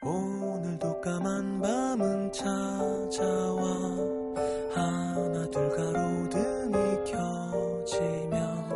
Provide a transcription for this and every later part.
오늘도 까만 밤은 찾아와. 하나 둘 가로등이 켜지면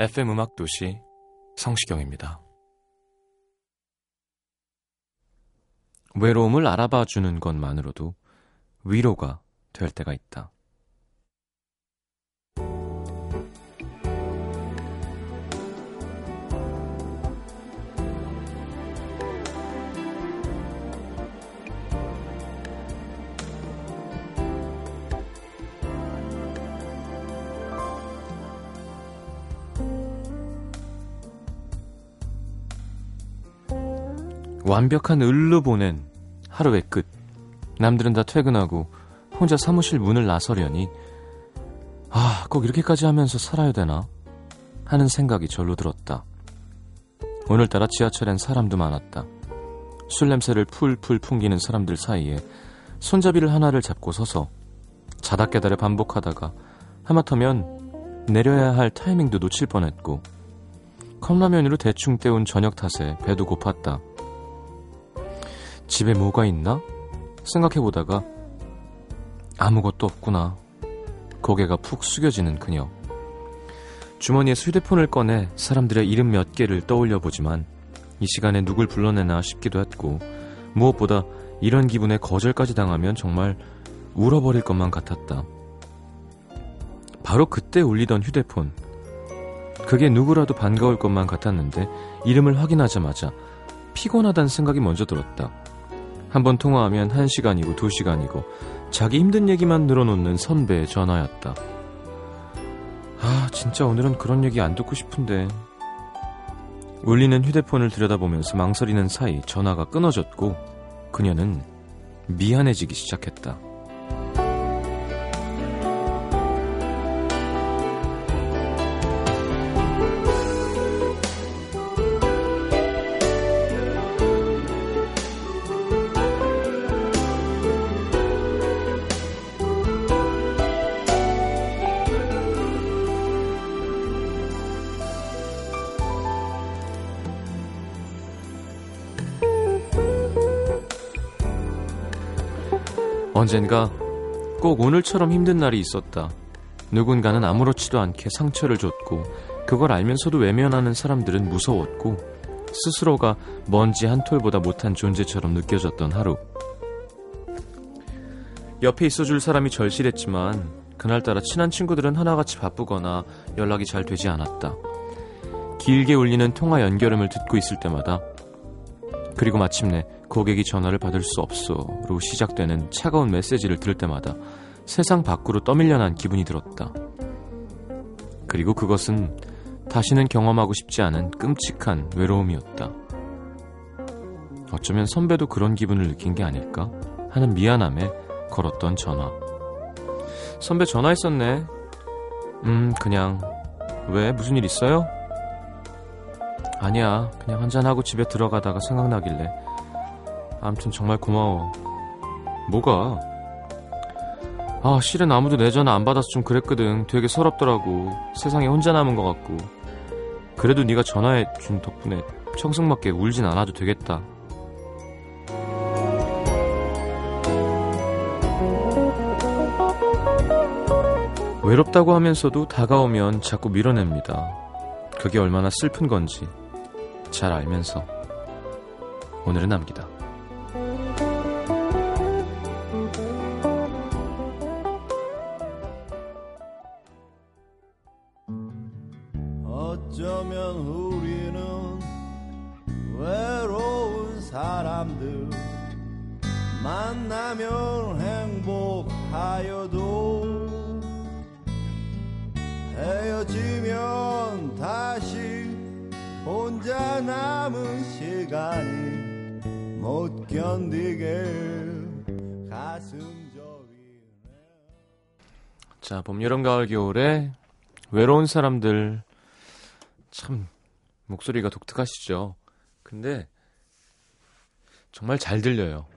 FM 음악 도시 성시경입니다. 외로움을 알아봐 주는 것만으로도 위로가 될 때가 있다. 완벽한 을로 보낸 하루의 끝. 남들은 다 퇴근하고 혼자 사무실 문을 나서려니 아, 꼭 이렇게까지 하면서 살아야 되나? 하는 생각이 절로 들었다. 오늘따라 지하철엔 사람도 많았다. 술 냄새를 풀풀 풍기는 사람들 사이에 손잡이를 하나를 잡고 서서 자다 깨달아 반복하다가 하마터면 내려야 할 타이밍도 놓칠 뻔했고 컵라면으로 대충 때운 저녁 탓에 배도 고팠다. 집에 뭐가 있나? 생각해보다가 아무것도 없구나. 고개가 푹 숙여지는 그녀. 주머니에서 휴대폰을 꺼내 사람들의 이름 몇 개를 떠올려 보지만 이 시간에 누굴 불러내나 싶기도 했고 무엇보다 이런 기분에 거절까지 당하면 정말 울어버릴 것만 같았다. 바로 그때 울리던 휴대폰. 그게 누구라도 반가울 것만 같았는데 이름을 확인하자마자 피곤하다는 생각이 먼저 들었다. 한번 통화하면 1시간이고 2시간이고 자기 힘든 얘기만 늘어놓는 선배의 전화였다. 아, 진짜 오늘은 그런 얘기 안 듣고 싶은데. 울리는 휴대폰을 들여다보면서 망설이는 사이 전화가 끊어졌고 그녀는 미안해지기 시작했다. 언젠가 꼭 오늘처럼 힘든 날이 있었다. 누군가는 아무렇지도 않게 상처를 줬고 그걸 알면서도 외면하는 사람들은 무서웠고 스스로가 먼지 한 톨보다 못한 존재처럼 느껴졌던 하루. 옆에 있어줄 사람이 절실했지만 그날따라 친한 친구들은 하나같이 바쁘거나 연락이 잘 되지 않았다. 길게 울리는 통화 연결음을 듣고 있을 때마다 그리고 마침내 고객이 전화를 받을 수 없어로 시작되는 차가운 메시지를 들을 때마다 세상 밖으로 떠밀려난 기분이 들었다. 그리고 그것은 다시는 경험하고 싶지 않은 끔찍한 외로움이었다. 어쩌면 선배도 그런 기분을 느낀 게 아닐까 하는 미안함에 걸었던 전화. 선배 전화했었네. 음, 그냥. 왜? 무슨 일 있어요? 아니야. 그냥 한잔하고 집에 들어가다가 생각나길래. 암튼 정말 고마워. 뭐가? 아, 실은 아무도 내 전화 안 받아서 좀 그랬거든. 되게 서럽더라고. 세상에 혼자 남은 것 같고. 그래도 네가 전화해 준 덕분에 청승맞게 울진 않아도 되겠다. 외롭다고 하면서도 다가오면 자꾸 밀어냅니다. 그게 얼마나 슬픈 건지 잘 알면서 오늘은 남기다. 자, 봄, 여름, 가을, 겨울에 외로운 사람들 참 목소리가 독특하시죠. 근데 정말 잘 들려요.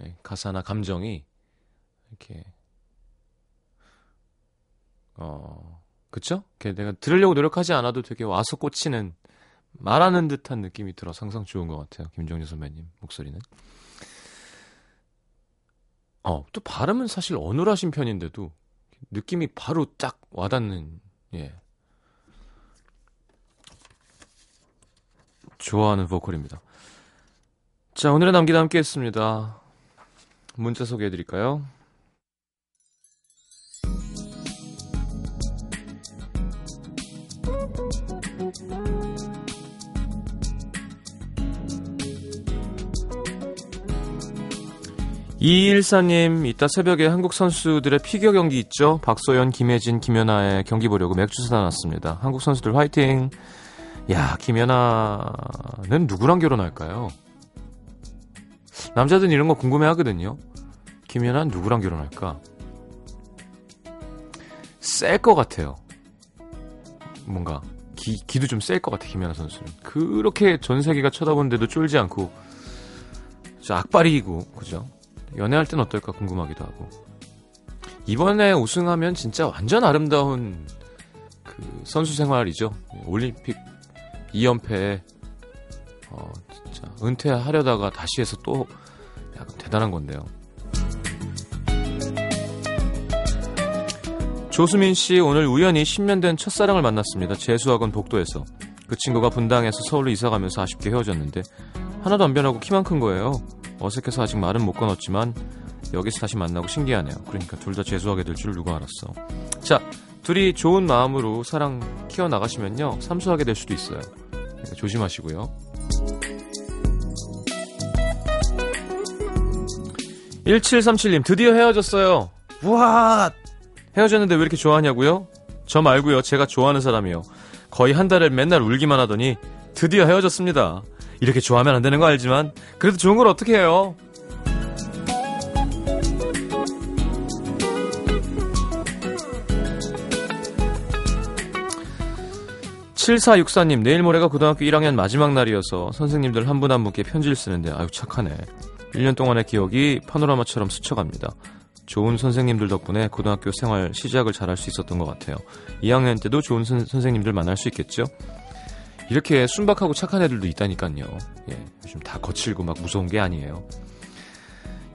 예, 가사나 감정이 이렇게 어 그쵸? 이렇게 내가 들으려고 노력하지 않아도 되게 와서 꽂히는 말하는 듯한 느낌이 들어 상상 좋은 것 같아요. 김정재 선배님 목소리는. 어, 또 발음은 사실 어눌하신 편인데도 느낌이 바로 딱 와닿는 예 좋아하는 보컬입니다. 자 오늘의 남기다 함께 했습니다. 문자 소개해 드릴까요? 이일사님, 이따 새벽에 한국 선수들의 피겨 경기 있죠? 박소연, 김혜진, 김연아의 경기 보려고 맥주 사다 놨습니다. 한국 선수들 화이팅! 야, 김연아는 누구랑 결혼할까요? 남자들은 이런 거 궁금해 하거든요. 김연아 누구랑 결혼할까? 셀 것 같아요. 뭔가, 기, 기도 좀 셀 것 같아, 김연아 선수는. 그렇게 전 세계가 쳐다보는데도 쫄지 않고, 저 악발이고, 그죠? 연애할 땐 어떨까 궁금하기도 하고. 이번에 우승하면 진짜 완전 아름다운 그 선수 생활이죠. 올림픽 2연패에 어, 진짜 은퇴하려다가 다시 해서 또 약간 대단한 건데요. 조수민 씨 오늘 우연히 10년 된 첫사랑을 만났습니다. 재수학원 복도에서. 그 친구가 분당에서 서울로 이사 가면서 아쉽게 헤어졌는데 하나도 안 변하고 키만 큰 거예요. 어색해서 아직 말은 못 건넜지만 여기서 다시 만나고 신기하네요. 그러니까 둘 다 재수하게 될 줄 누가 알았어. 자, 둘이 좋은 마음으로 사랑 키워나가시면요. 삼수하게 될 수도 있어요. 그러니까 조심하시고요. 1737님, 드디어 헤어졌어요. 우와! 헤어졌는데 왜 이렇게 좋아하냐고요? 저 말고요. 제가 좋아하는 사람이요. 거의 한 달을 맨날 울기만 하더니 드디어 헤어졌습니다. 이렇게 좋아하면 안 되는 거 알지만 그래도 좋은 걸 어떻게 해요? (7464님) 내일 모레가 고등학교 1학년 마지막 날이어서 선생님들 한 분 한 분께 편지를 쓰는데 아유 착하네. 1년 동안의 기억이 파노라마처럼 스쳐갑니다. 좋은 선생님들 덕분에 고등학교 생활 시작을 잘할 수 있었던 것 같아요. 2학년 때도 좋은 선, 선생님들 만날 수 있겠죠 이렇게 순박하고 착한 애들도 있다니까요. 예, 요즘 다 거칠고 막 무서운 게 아니에요.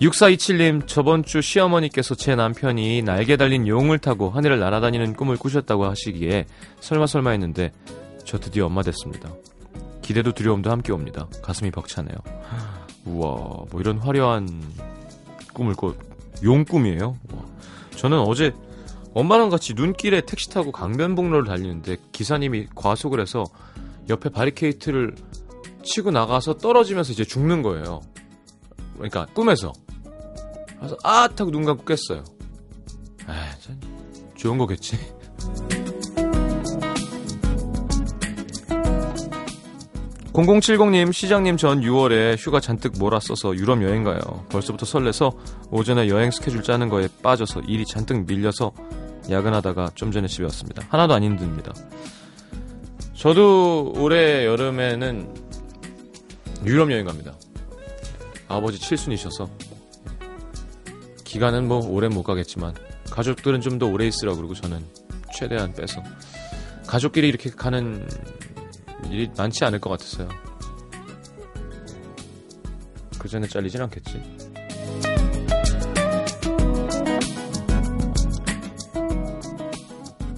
6427님, 저번 주 시어머니께서 제 남편이 날개 달린 용을 타고 하늘을 날아다니는 꿈을 꾸셨다고 하시기에 설마 설마 했는데 저 드디어 엄마 됐습니다. 기대도 두려움도 함께 옵니다. 가슴이 벅차네요. 우와, 뭐 이런 화려한 꿈을 꿔, 용 꿈이에요? 우와. 저는 어제 엄마랑 같이 눈길에 택시 타고 강변북로를 달리는데 기사님이 과속을 해서 옆에 바리케이트를 치고 나가서 떨어지면서 이제 죽는 거예요. 그러니까 꿈에서. 그래서 아 타고 눈 감고 깼어요. 아, 참 좋은 거겠지. (0070님) 시장님 전 6월에 휴가 잔뜩 몰아써서 유럽 여행 가요 벌써부터 설레서 오전에 여행 스케줄 짜는 거에 빠져서 일이 잔뜩 밀려서 야근하다가 좀 전에 집에 왔습니다 하나도 안 힘듭니다 저도 올해 여름에는 유럽 여행 갑니다. 아버지 칠순이셔서 기간은 뭐 오래 못 가겠지만 가족들은 좀 더 오래 있으라 그러고 저는 최대한 빼서 가족끼리 이렇게 가는 일이 많지 않을 것 같았어요. 그 전에 잘리진 않겠지.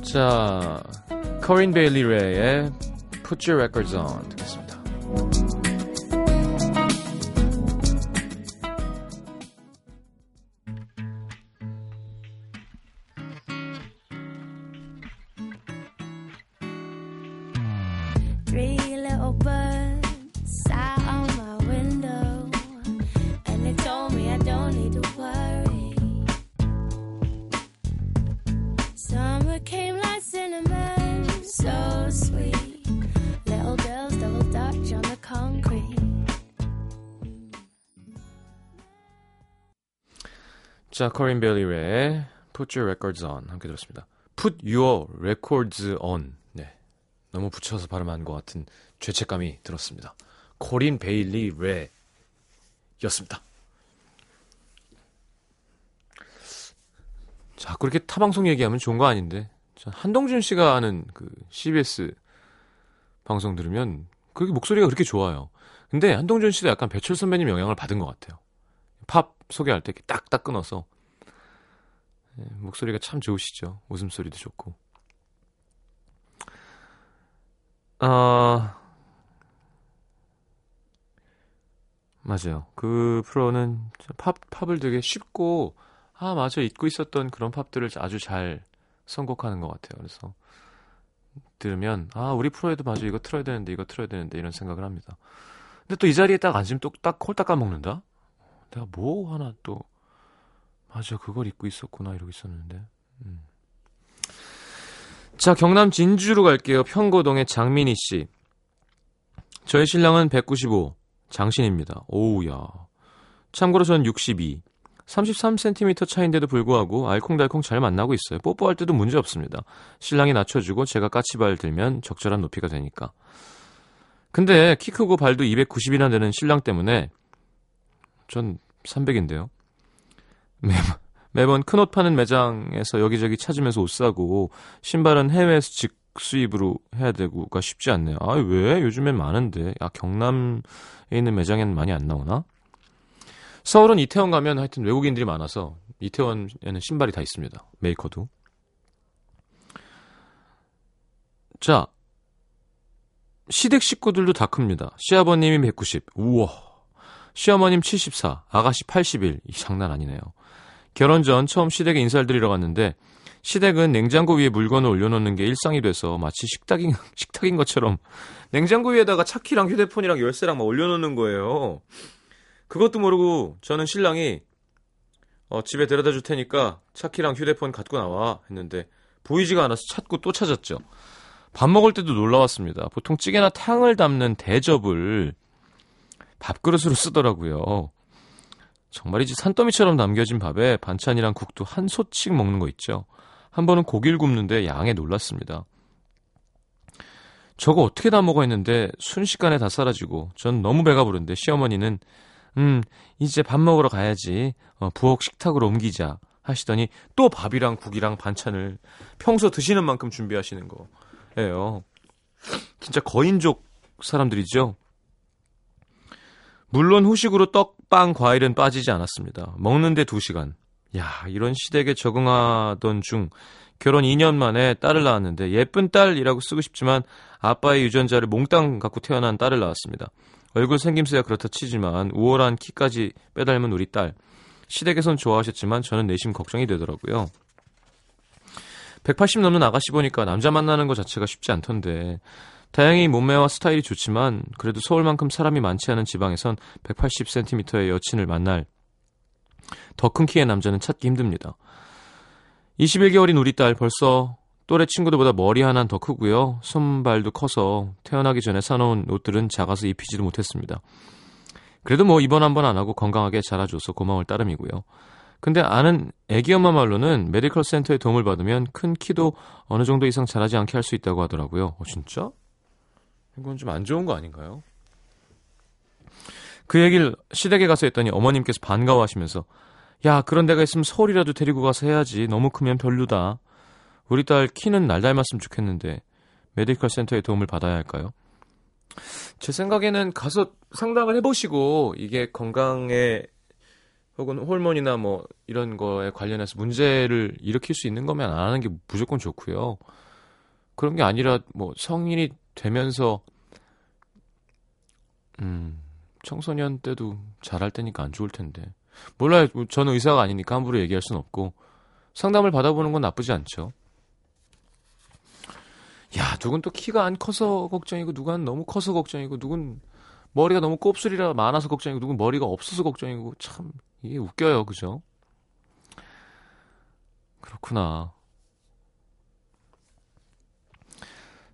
자, 커린 베일리 레의 Put Your Records On 자, 커린 벨리의 Put Your Records On 함께 들었습니다. Put Your Records On. 네. 너무 붙여서 발음한 것 같은 죄책감이 들었습니다. 코린 베일리 레 였습니다. 자꾸 이렇게 타방송 얘기하면 좋은 거 아닌데. 전 한동준 씨가 하는 그 CBS 방송 들으면 그게 목소리가 그렇게 좋아요. 근데 한동준 씨도 약간 배철 선배님 영향을 받은 것 같아요. 팝 소개할 때 딱딱 끊어서 예, 목소리가 참 좋으시죠. 웃음소리도 좋고. 아 맞아요. 그 프로는 팝 팝을 되게 쉽고 아 맞아 잊고 있었던 그런 팝들을 아주 잘 선곡하는 것 같아요. 그래서 들으면 아 우리 프로에도 맞아 이거 틀어야 되는데 이거 틀어야 되는데 이런 생각을 합니다. 근데 또 이 자리에 딱 앉으면 또 딱 홀딱 까먹는다. 내가 뭐 하나 또 맞아 그걸 잊고 있었구나 이러고 있었는데. 음. 자 경남 진주로 갈게요. 평고동의 장민희 씨. 저의 신랑은 195 장신입니다. 오우야. 참고로 전 62. 33cm 차인데도 불구하고 알콩달콩 잘 만나고 있어요. 뽀뽀할 때도 문제 없습니다. 신랑이 낮춰주고 제가 까치발 들면 적절한 높이가 되니까. 근데 키 크고 발도 290이나 되는 신랑 때문에 전 300인데요. 매번, 큰 옷 파는 매장에서 여기저기 찾으면서 옷 사고 신발은 해외에서 직수입으로 해야 되고가 쉽지 않네요. 아, 왜? 요즘엔 많은데. 아, 경남에 있는 매장에는 많이 안 나오나? 서울은 이태원 가면 하여튼 외국인들이 많아서 이태원에는 신발이 다 있습니다. 메이커도. 자, 시댁 식구들도 다 큽니다. 시아버님이 190. 우와. 시어머님 74. 아가씨 81. 이 장난 아니네요. 결혼 전 처음 시댁에 인사를 드리러 갔는데 시댁은 냉장고 위에 물건을 올려놓는 게 일상이 돼서 마치 식탁인, 식탁인 것처럼 냉장고 위에다가 차키랑 휴대폰이랑 열쇠랑 막 올려놓는 거예요. 그것도 모르고 저는 신랑이 어, 집에 데려다 줄 테니까 차키랑 휴대폰 갖고 나와 했는데 보이지가 않아서 찾고 또 찾았죠. 밥 먹을 때도 놀라웠습니다. 보통 찌개나 탕을 담는 대접을 밥그릇으로 쓰더라고요. 정말이지 산더미처럼 남겨진 밥에 반찬이랑 국도 한 솥씩 먹는 거 있죠. 한 번은 고기를 굽는데 양에 놀랐습니다. 저거 어떻게 다 먹어 했는데 순식간에 다 사라지고 전 너무 배가 부른데 시어머니는 음, 이제 밥 먹으러 가야지. 어, 부엌 식탁으로 옮기자. 하시더니 또 밥이랑 국이랑 반찬을 평소 드시는 만큼 준비하시는 거예요. 진짜 거인족 사람들이죠. 물론 후식으로 떡, 빵, 과일은 빠지지 않았습니다. 먹는데 2시간. 야, 이런 시댁에 적응하던 중 결혼 2년 만에 딸을 낳았는데 예쁜 딸이라고 쓰고 싶지만 아빠의 유전자를 몽땅 갖고 태어난 딸을 낳았습니다. 얼굴 생김새야 그렇다 치지만 우월한 키까지 빼닮은 우리 딸. 시댁에선 좋아하셨지만 저는 내심 걱정이 되더라고요. 180 넘는 아가씨 보니까 남자 만나는 것 자체가 쉽지 않던데 다행히 몸매와 스타일이 좋지만 그래도 서울만큼 사람이 많지 않은 지방에선 180cm의 여친을 만날 더 큰 키의 남자는 찾기 힘듭니다. 21개월인 우리 딸 벌써 또래 친구들보다 머리 하나는 더 크고요. 손발도 커서 태어나기 전에 사놓은 옷들은 작아서 입히지도 못했습니다. 그래도 뭐 입원 한번 안 하고 건강하게 자라줘서 고마울 따름이고요. 근데 아는 애기 엄마 말로는 medical center의 도움을 받으면 큰 키도 어느 정도 이상 자라지 않게 할 수 있다고 하더라고요. 어, 진짜? 이건 좀 안 좋은 거 아닌가요? 그 얘기를 시댁에 가서 했더니 어머님께서 반가워하시면서 야 그런 데가 있으면 서울이라도 데리고 가서 해야지 너무 크면 별로다. 우리 딸 키는 날 닮았으면 좋겠는데 medical center의 도움을 받아야 할까요? 제 생각에는 가서 상담을 해보시고 이게 건강에 혹은 호르몬이나 뭐 이런 거에 관련해서 문제를 일으킬 수 있는 거면 안 하는 게 무조건 좋고요. 그런 게 아니라 뭐 성인이 되면서 음 청소년 때도 잘할 테니까 안 좋을 텐데 몰라요. 저는 의사가 아니니까 함부로 얘기할 수는 없고 상담을 받아보는 건 나쁘지 않죠. 야, 누군 또 키가 안 커서 걱정이고, 누군 너무 커서 걱정이고, 누군 머리가 너무 곱슬이라 많아서 걱정이고, 누군 머리가 없어서 걱정이고, 참, 이게 웃겨요, 그죠? 그렇구나.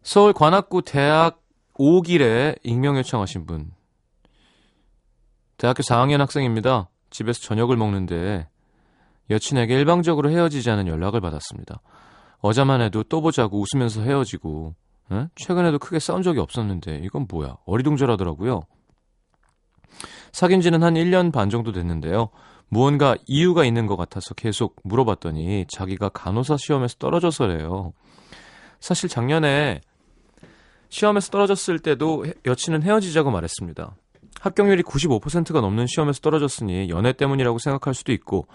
서울 관악구 대학 5길에 익명 요청하신 분. 대학교 4학년 학생입니다. 집에서 저녁을 먹는데 여친에게 일방적으로 헤어지자는 연락을 받았습니다. 어제만 해도 또 보자고 웃으면서 헤어지고 에? 최근에도 크게 싸운 적이 없었는데 이건 뭐야 어리둥절하더라고요. 사귄 지는 한 1년 반 정도 됐는데요. 무언가 이유가 있는 것 같아서 계속 물어봤더니 자기가 간호사 시험에서 떨어져서래요. 사실 작년에 시험에서 떨어졌을 때도 여친은 헤어지자고 말했습니다. 합격률이 95%가 넘는 시험에서 떨어졌으니 연애 때문이라고 생각할 수도 있고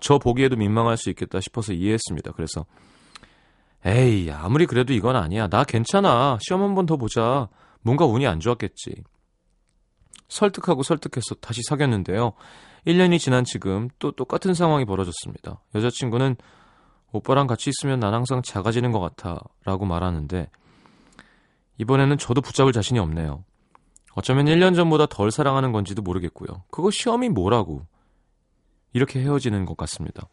저 보기에도 민망할 수 있겠다 싶어서 이해했습니다. 그래서 에이 아무리 그래도 이건 아니야. 나 괜찮아. 시험 한 번 더 보자. 뭔가 운이 안 좋았겠지. 설득하고 설득해서 다시 사귀었는데요. 1년이 지난 지금 또 똑같은 상황이 벌어졌습니다. 여자친구는 오빠랑 같이 있으면 난 항상 작아지는 것 같아 라고 말하는데 이번에는 저도 붙잡을 자신이 없네요. 어쩌면 1년 전보다 덜 사랑하는 건지도 모르겠고요. 그거 시험이 뭐라고 이렇게 헤어지는 것 같습니다.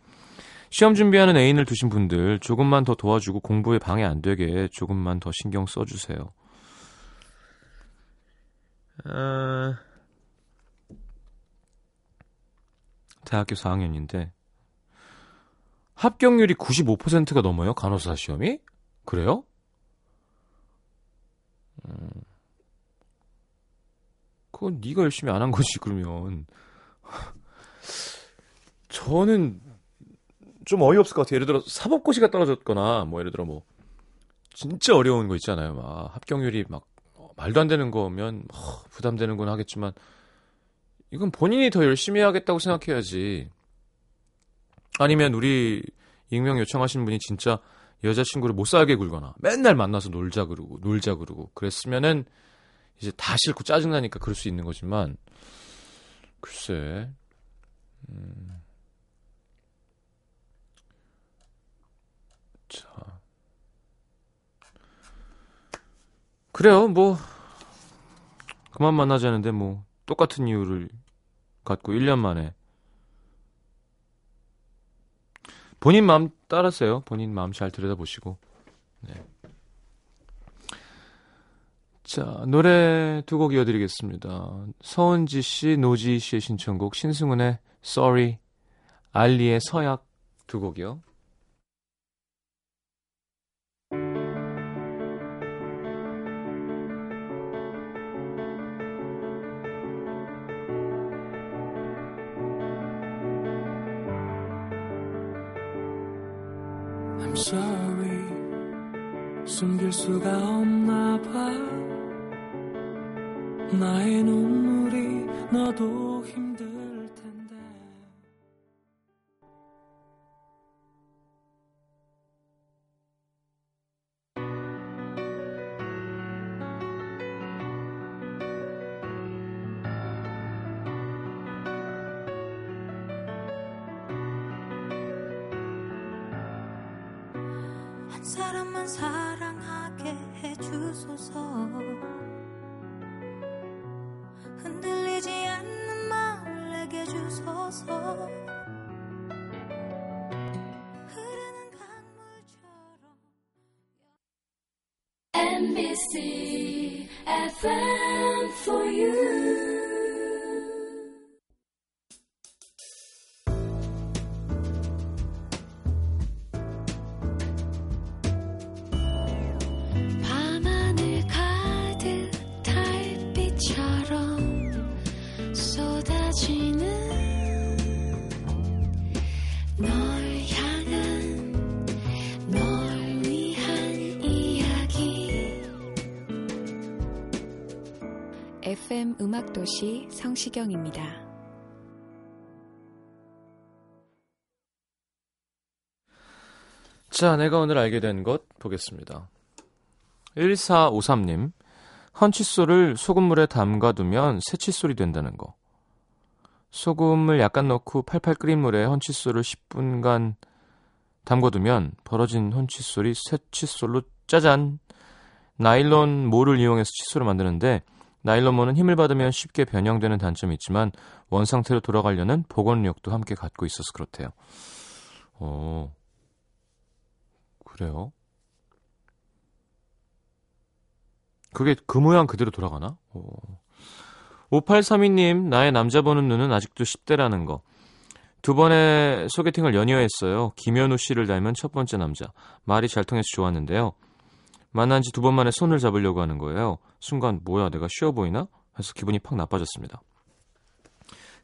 시험 준비하는 애인을 두신 분들 조금만 더 도와주고 공부에 방해 안 되게 조금만 더 신경 써주세요. 어... 대학교 4학년인데 합격률이 95%가 넘어요 간호사 시험이? 그래요? 음... 그건 네가 열심히 안 한 거지 그러면 저는 좀 어이없을 것 같아요. 예를 들어 사법고시가 떨어졌거나 뭐 예를 들어 뭐 진짜 어려운 거 있잖아요. 막 합격률이 막 말도 안 되는 거면 어, 부담되는 건 하겠지만 이건 본인이 더 열심히 하겠다고 생각해야지. 아니면 우리 익명 요청하신 분이 진짜 여자친구를 못 살게 굴거나 맨날 만나서 놀자 그러고 놀자 그러고 그랬으면은 이제 다 싫고 짜증나니까 그럴 수 있는 거지만 글쎄 음. 자. 그래요, 뭐. 그만 만나자는데, 뭐, 똑같은 이유를 갖고 1년 만에. 본인 마음 따랐어요. 본인 마음 잘 들여다보시고. 네. 자, 노래 두 곡 이어드리겠습니다. 서은지 씨, 노지 씨의 신청곡, 신승훈의 Sorry, 알리의 서약 두 곡이요. Sorry. 숨길 수가 없나 봐. 나의 눈물이 너도 힘들 사람만 사랑하게 해주소서 흔들리지 않는 마음을 내게 주소서 흐르는 강물처럼 NBC FM for you. FM 음악도시 성시경입니다. 자, 내가 오늘 알게 된 것 보겠습니다. 1453님, 헌칫솔을 소금물에 담가두면 새칫솔이 된다는 거. 소금을 약간 넣고 팔팔 끓인 물에 헌칫솔을 10분간 담궈두면 벌어진 헌칫솔이 새칫솔로 짜잔! 나일론 모를 이용해서 칫솔을 만드는데 나일론 모는 힘을 받으면 쉽게 변형되는 단점이 있지만 원 상태로 돌아가려는 복원력도 함께 갖고 있어서 그렇대요. 어, 그래요? 그게 그 모양 그대로 돌아가나? 오. 5832님, 나의 남자 보는 눈은 아직도 10대라는 거. 두 번의 소개팅을 연이어 했어요. 김현우 씨를 닮은 첫 번째 남자. 말이 잘 통해서 좋았는데요. 만난 지 두 번 만에 손을 잡으려고 하는 거예요. 순간 뭐야 내가 쉬워 보이나? 해서 기분이 팍 나빠졌습니다.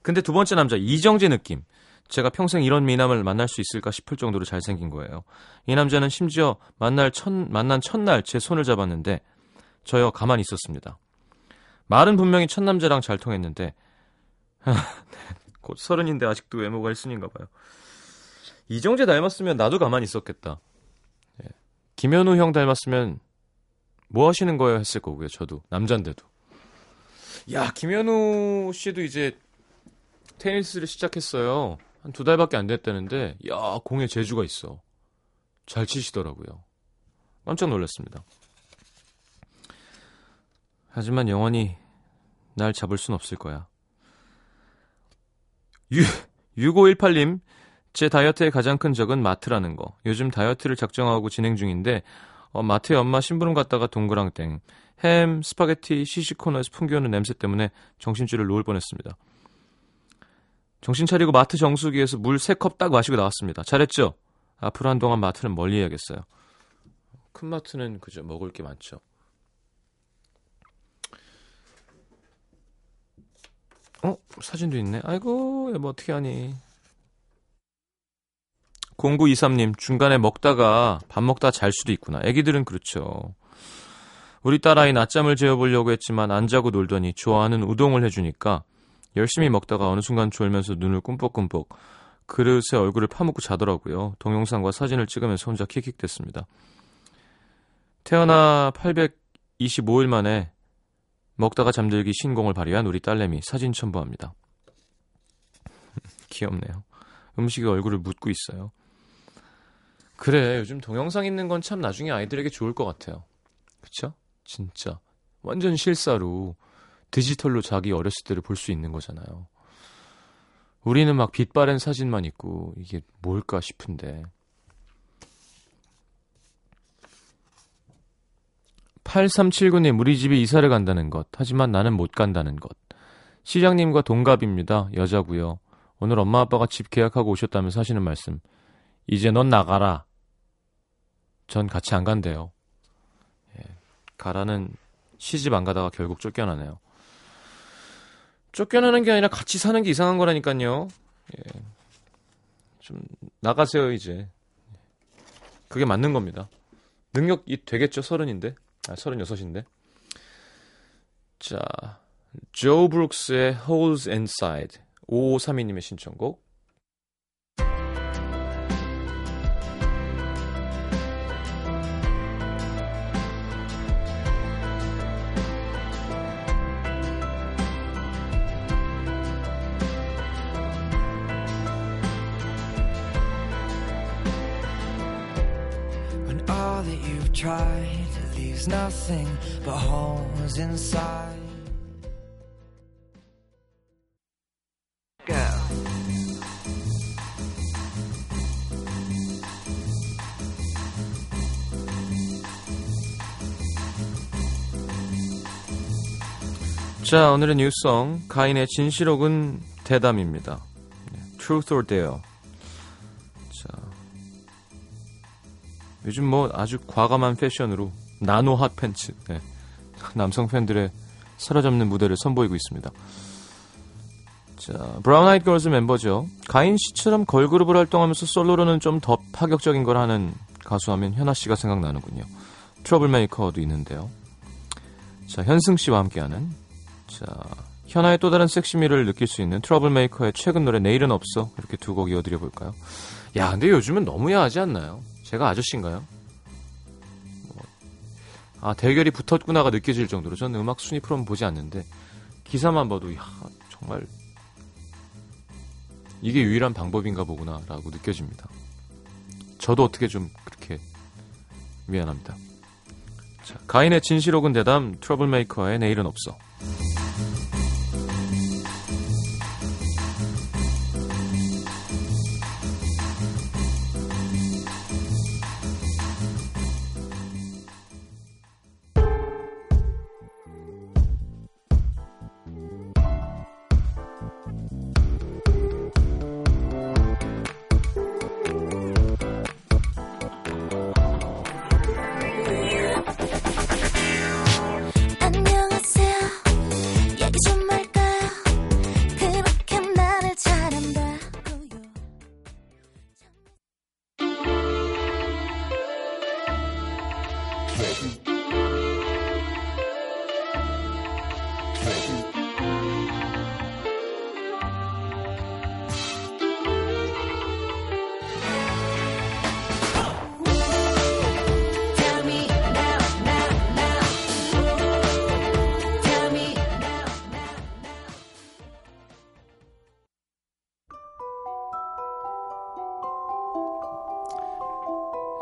근데 두 번째 남자 이정재 느낌. 제가 평생 이런 미남을 만날 수 있을까 싶을 정도로 잘생긴 거예요. 이 남자는 심지어 만날 첫, 만난 첫날 제 손을 잡았는데 저요 가만히 있었습니다. 말은 분명히 첫 남자랑 잘 통했는데 곧 서른인데 아직도 외모가 1순위인가 봐요. 이정재 닮았으면 나도 가만히 있었겠다. 예. 김현우 형 닮았으면 뭐 하시는 거예요 했을 거고요. 저도 남잔데도. 야 김현우 씨도 이제 테니스를 시작했어요. 한 두 달밖에 안 됐다는데 야 공에 재주가 있어. 잘 치시더라고요. 깜짝 놀랐습니다. 하지만 영원히 날 잡을 순 없을 거야. 6518님, 제 다이어트의 가장 큰 적은 마트라는 거. 요즘 다이어트를 작정하고 진행 중인데, 어, 마트에 엄마 심부름 갔다가 동그랑땡. 햄, 스파게티, 시식코너에서 풍겨오는 냄새 때문에 정신줄을 놓을 뻔했습니다. 정신 차리고 마트 정수기에서 물 3컵 딱 마시고 나왔습니다. 잘했죠? 앞으로 한동안 마트는 멀리 해야겠어요. 큰 마트는 그저 먹을 게 많죠. 어? 사진도 있네. 아이고, 뭐 어떻게 하니. 0923님, 중간에 먹다가 밥 먹다 잘 수도 있구나. 애기들은 그렇죠. 우리 딸아이 낮잠을 재워보려고 했지만 안 자고 놀더니 좋아하는 우동을 해주니까 열심히 먹다가 어느 순간 졸면서 눈을 꿈뻑꿈뻑 그릇에 얼굴을 파묻고 자더라고요. 동영상과 사진을 찍으면서 혼자 킥킥댔습니다. 태어나 825일 만에 먹다가 잠들기 신공을 발휘한 우리 딸내미 사진 첨부합니다. 귀엽네요. 음식에 얼굴을 묻고 있어요. 그래, 요즘 동영상 있는 건 참 나중에 아이들에게 좋을 것 같아요. 그쵸? 진짜. 완전 실사로 디지털로 자기 어렸을 때를 볼 수 있는 거잖아요. 우리는 막 빛바랜 사진만 있고 이게 뭘까 싶은데 8379님 우리 집에 이사를 간다는 것 하지만 나는 못 간다는 것 시장님과 동갑입니다 여자고요 오늘 엄마 아빠가 집 계약하고 오셨다면서 하시는 말씀 이제 넌 나가라 전 같이 안 간대요 예, 가라는 시집 안 가다가 결국 쫓겨나네요 쫓겨나는 게 아니라 같이 사는 게 이상한 거라니까요. 예. 좀 나가세요 이제. 그게 맞는 겁니다. 능력이 되겠죠 서른인데, 아 서른여섯인데. 자, 조 브룩스의 Holes Inside 5532님의 신청곡. Leaves nothing but holes inside. Go. 자, 오늘의 뉴스성 가인의 진실 혹은 대담입니다. 네, Truth or Dare. 자, 요즘 뭐 아주 과감한 패션으로 나노 핫 팬츠, 네, 남성 팬들을 사로잡는 무대를 선보이고 있습니다. 자, 브라운 아이드 걸즈 멤버죠. 가인 씨처럼 걸그룹을 활동하면서 솔로로는 좀 더 파격적인 걸 하는 가수 하면 현아 씨가 생각나는군요. 트러블 메이커도 있는데요. 자, 현승 씨와 함께하는 자, 현아의 또 다른 섹시미를 느낄 수 있는 트러블 메이커의 최근 노래 내일은 없어 이렇게 두 곡 이어드려 볼까요? 야, 근데 요즘은 너무 야하지 않나요? 제가 아저씨인가요? 뭐, 아, 대결이 붙었구나가 느껴질 정도로 저는 음악 순위 프로는 보지 않는데 기사만 봐도 야, 정말 이게 유일한 방법인가 보구나라고 느껴집니다. 저도 어떻게 좀 그렇게 미안합니다. 자, 가인의 진실 혹은 대담 트러블 메이커의 내일은 없어.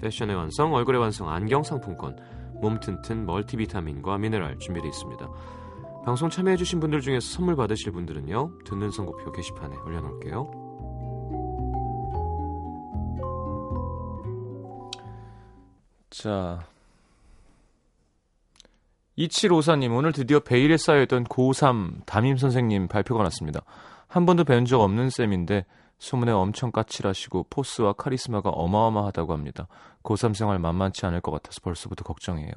패션의 완성 얼굴의 완성 안경 상품권 몸 튼튼 멀티비타민과 미네랄 준비되어 있습니다. 방송 참여해주신 분들 중에서 선물 받으실 분들은요 듣는 선곡표 게시판에 올려놓을게요. 자 2754님 오늘 드디어 베일에 쌓여있던 고3 담임 선생님 발표가 났습니다. 한 번도 뵌적 없는 쌤인데 소문에 엄청 까칠하시고 포스와 카리스마가 어마어마하다고 합니다. 고3 생활 만만치 않을 것 같아서 벌써부터 걱정이에요.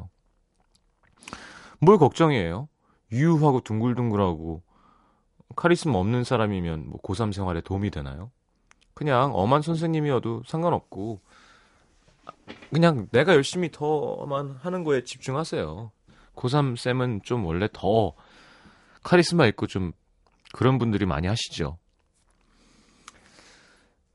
뭘 걱정이에요? 유하고 둥글둥글하고 카리스마 없는 사람이면 뭐 고3 생활에 도움이 되나요? 그냥 엄한 선생님이어도 상관없고 그냥 내가 열심히 더만 하는 거에 집중하세요. 고3 쌤은 좀 원래 더 카리스마 있고 좀 그런 분들이 많이 하시죠.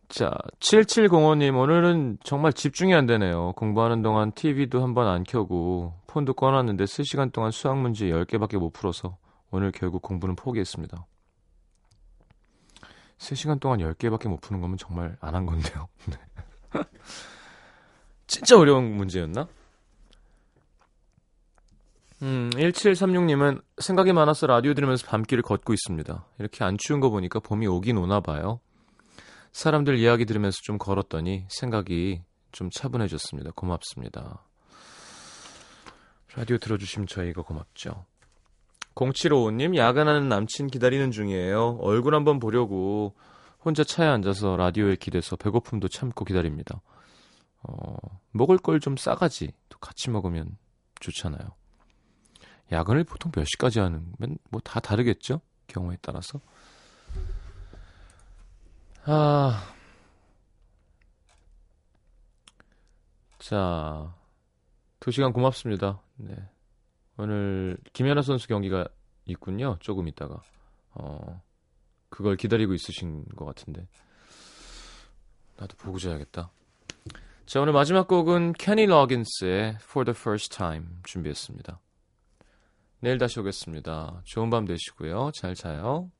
자, 7705님, 오늘은 정말 집중이 안 되네요. 공부하는 동안 TV도 한 번 안 켜고, 폰도 꺼놨는데 3시간 동안 수학 문제 10개밖에 못 풀어서 오늘 결국 공부는 포기했습니다. 3시간 동안 10개밖에 못 푸는 거면 정말 안 한 건데요. 네. 진짜 어려운 문제였나? 음, 1736님은 생각이 많아서 라디오 들으면서 밤길을 걷고 있습니다. 이렇게 안 추운 거 보니까 봄이 오긴 오나 봐요. 사람들 이야기 들으면서 좀 걸었더니 생각이 좀 차분해졌습니다. 고맙습니다. 라디오 들어주시면 저희가 고맙죠. 0755님, 야간하는 남친 기다리는 중이에요. 얼굴 한번 보려고 혼자 차에 앉아서 라디오에 기대서 배고픔도 참고 기다립니다. 어, 먹을 걸 좀 싸가지. 또 같이 먹으면 좋잖아요. 야근을 보통 몇 시까지 하는, 뭐다 다르겠죠? 경우에 따라서. 아. 자. 두 시간 고맙습니다. 네. 오늘 김연아 선수 경기가 있군요. 조금 있다가. 어. 그걸 기다리고 있으신 것 같은데. 나도 보고 자야겠다. 자, 오늘 마지막 곡은 케니 러긴스의 For the First Time 준비했습니다. 내일 다시 오겠습니다. 좋은 밤 되시고요. 잘 자요.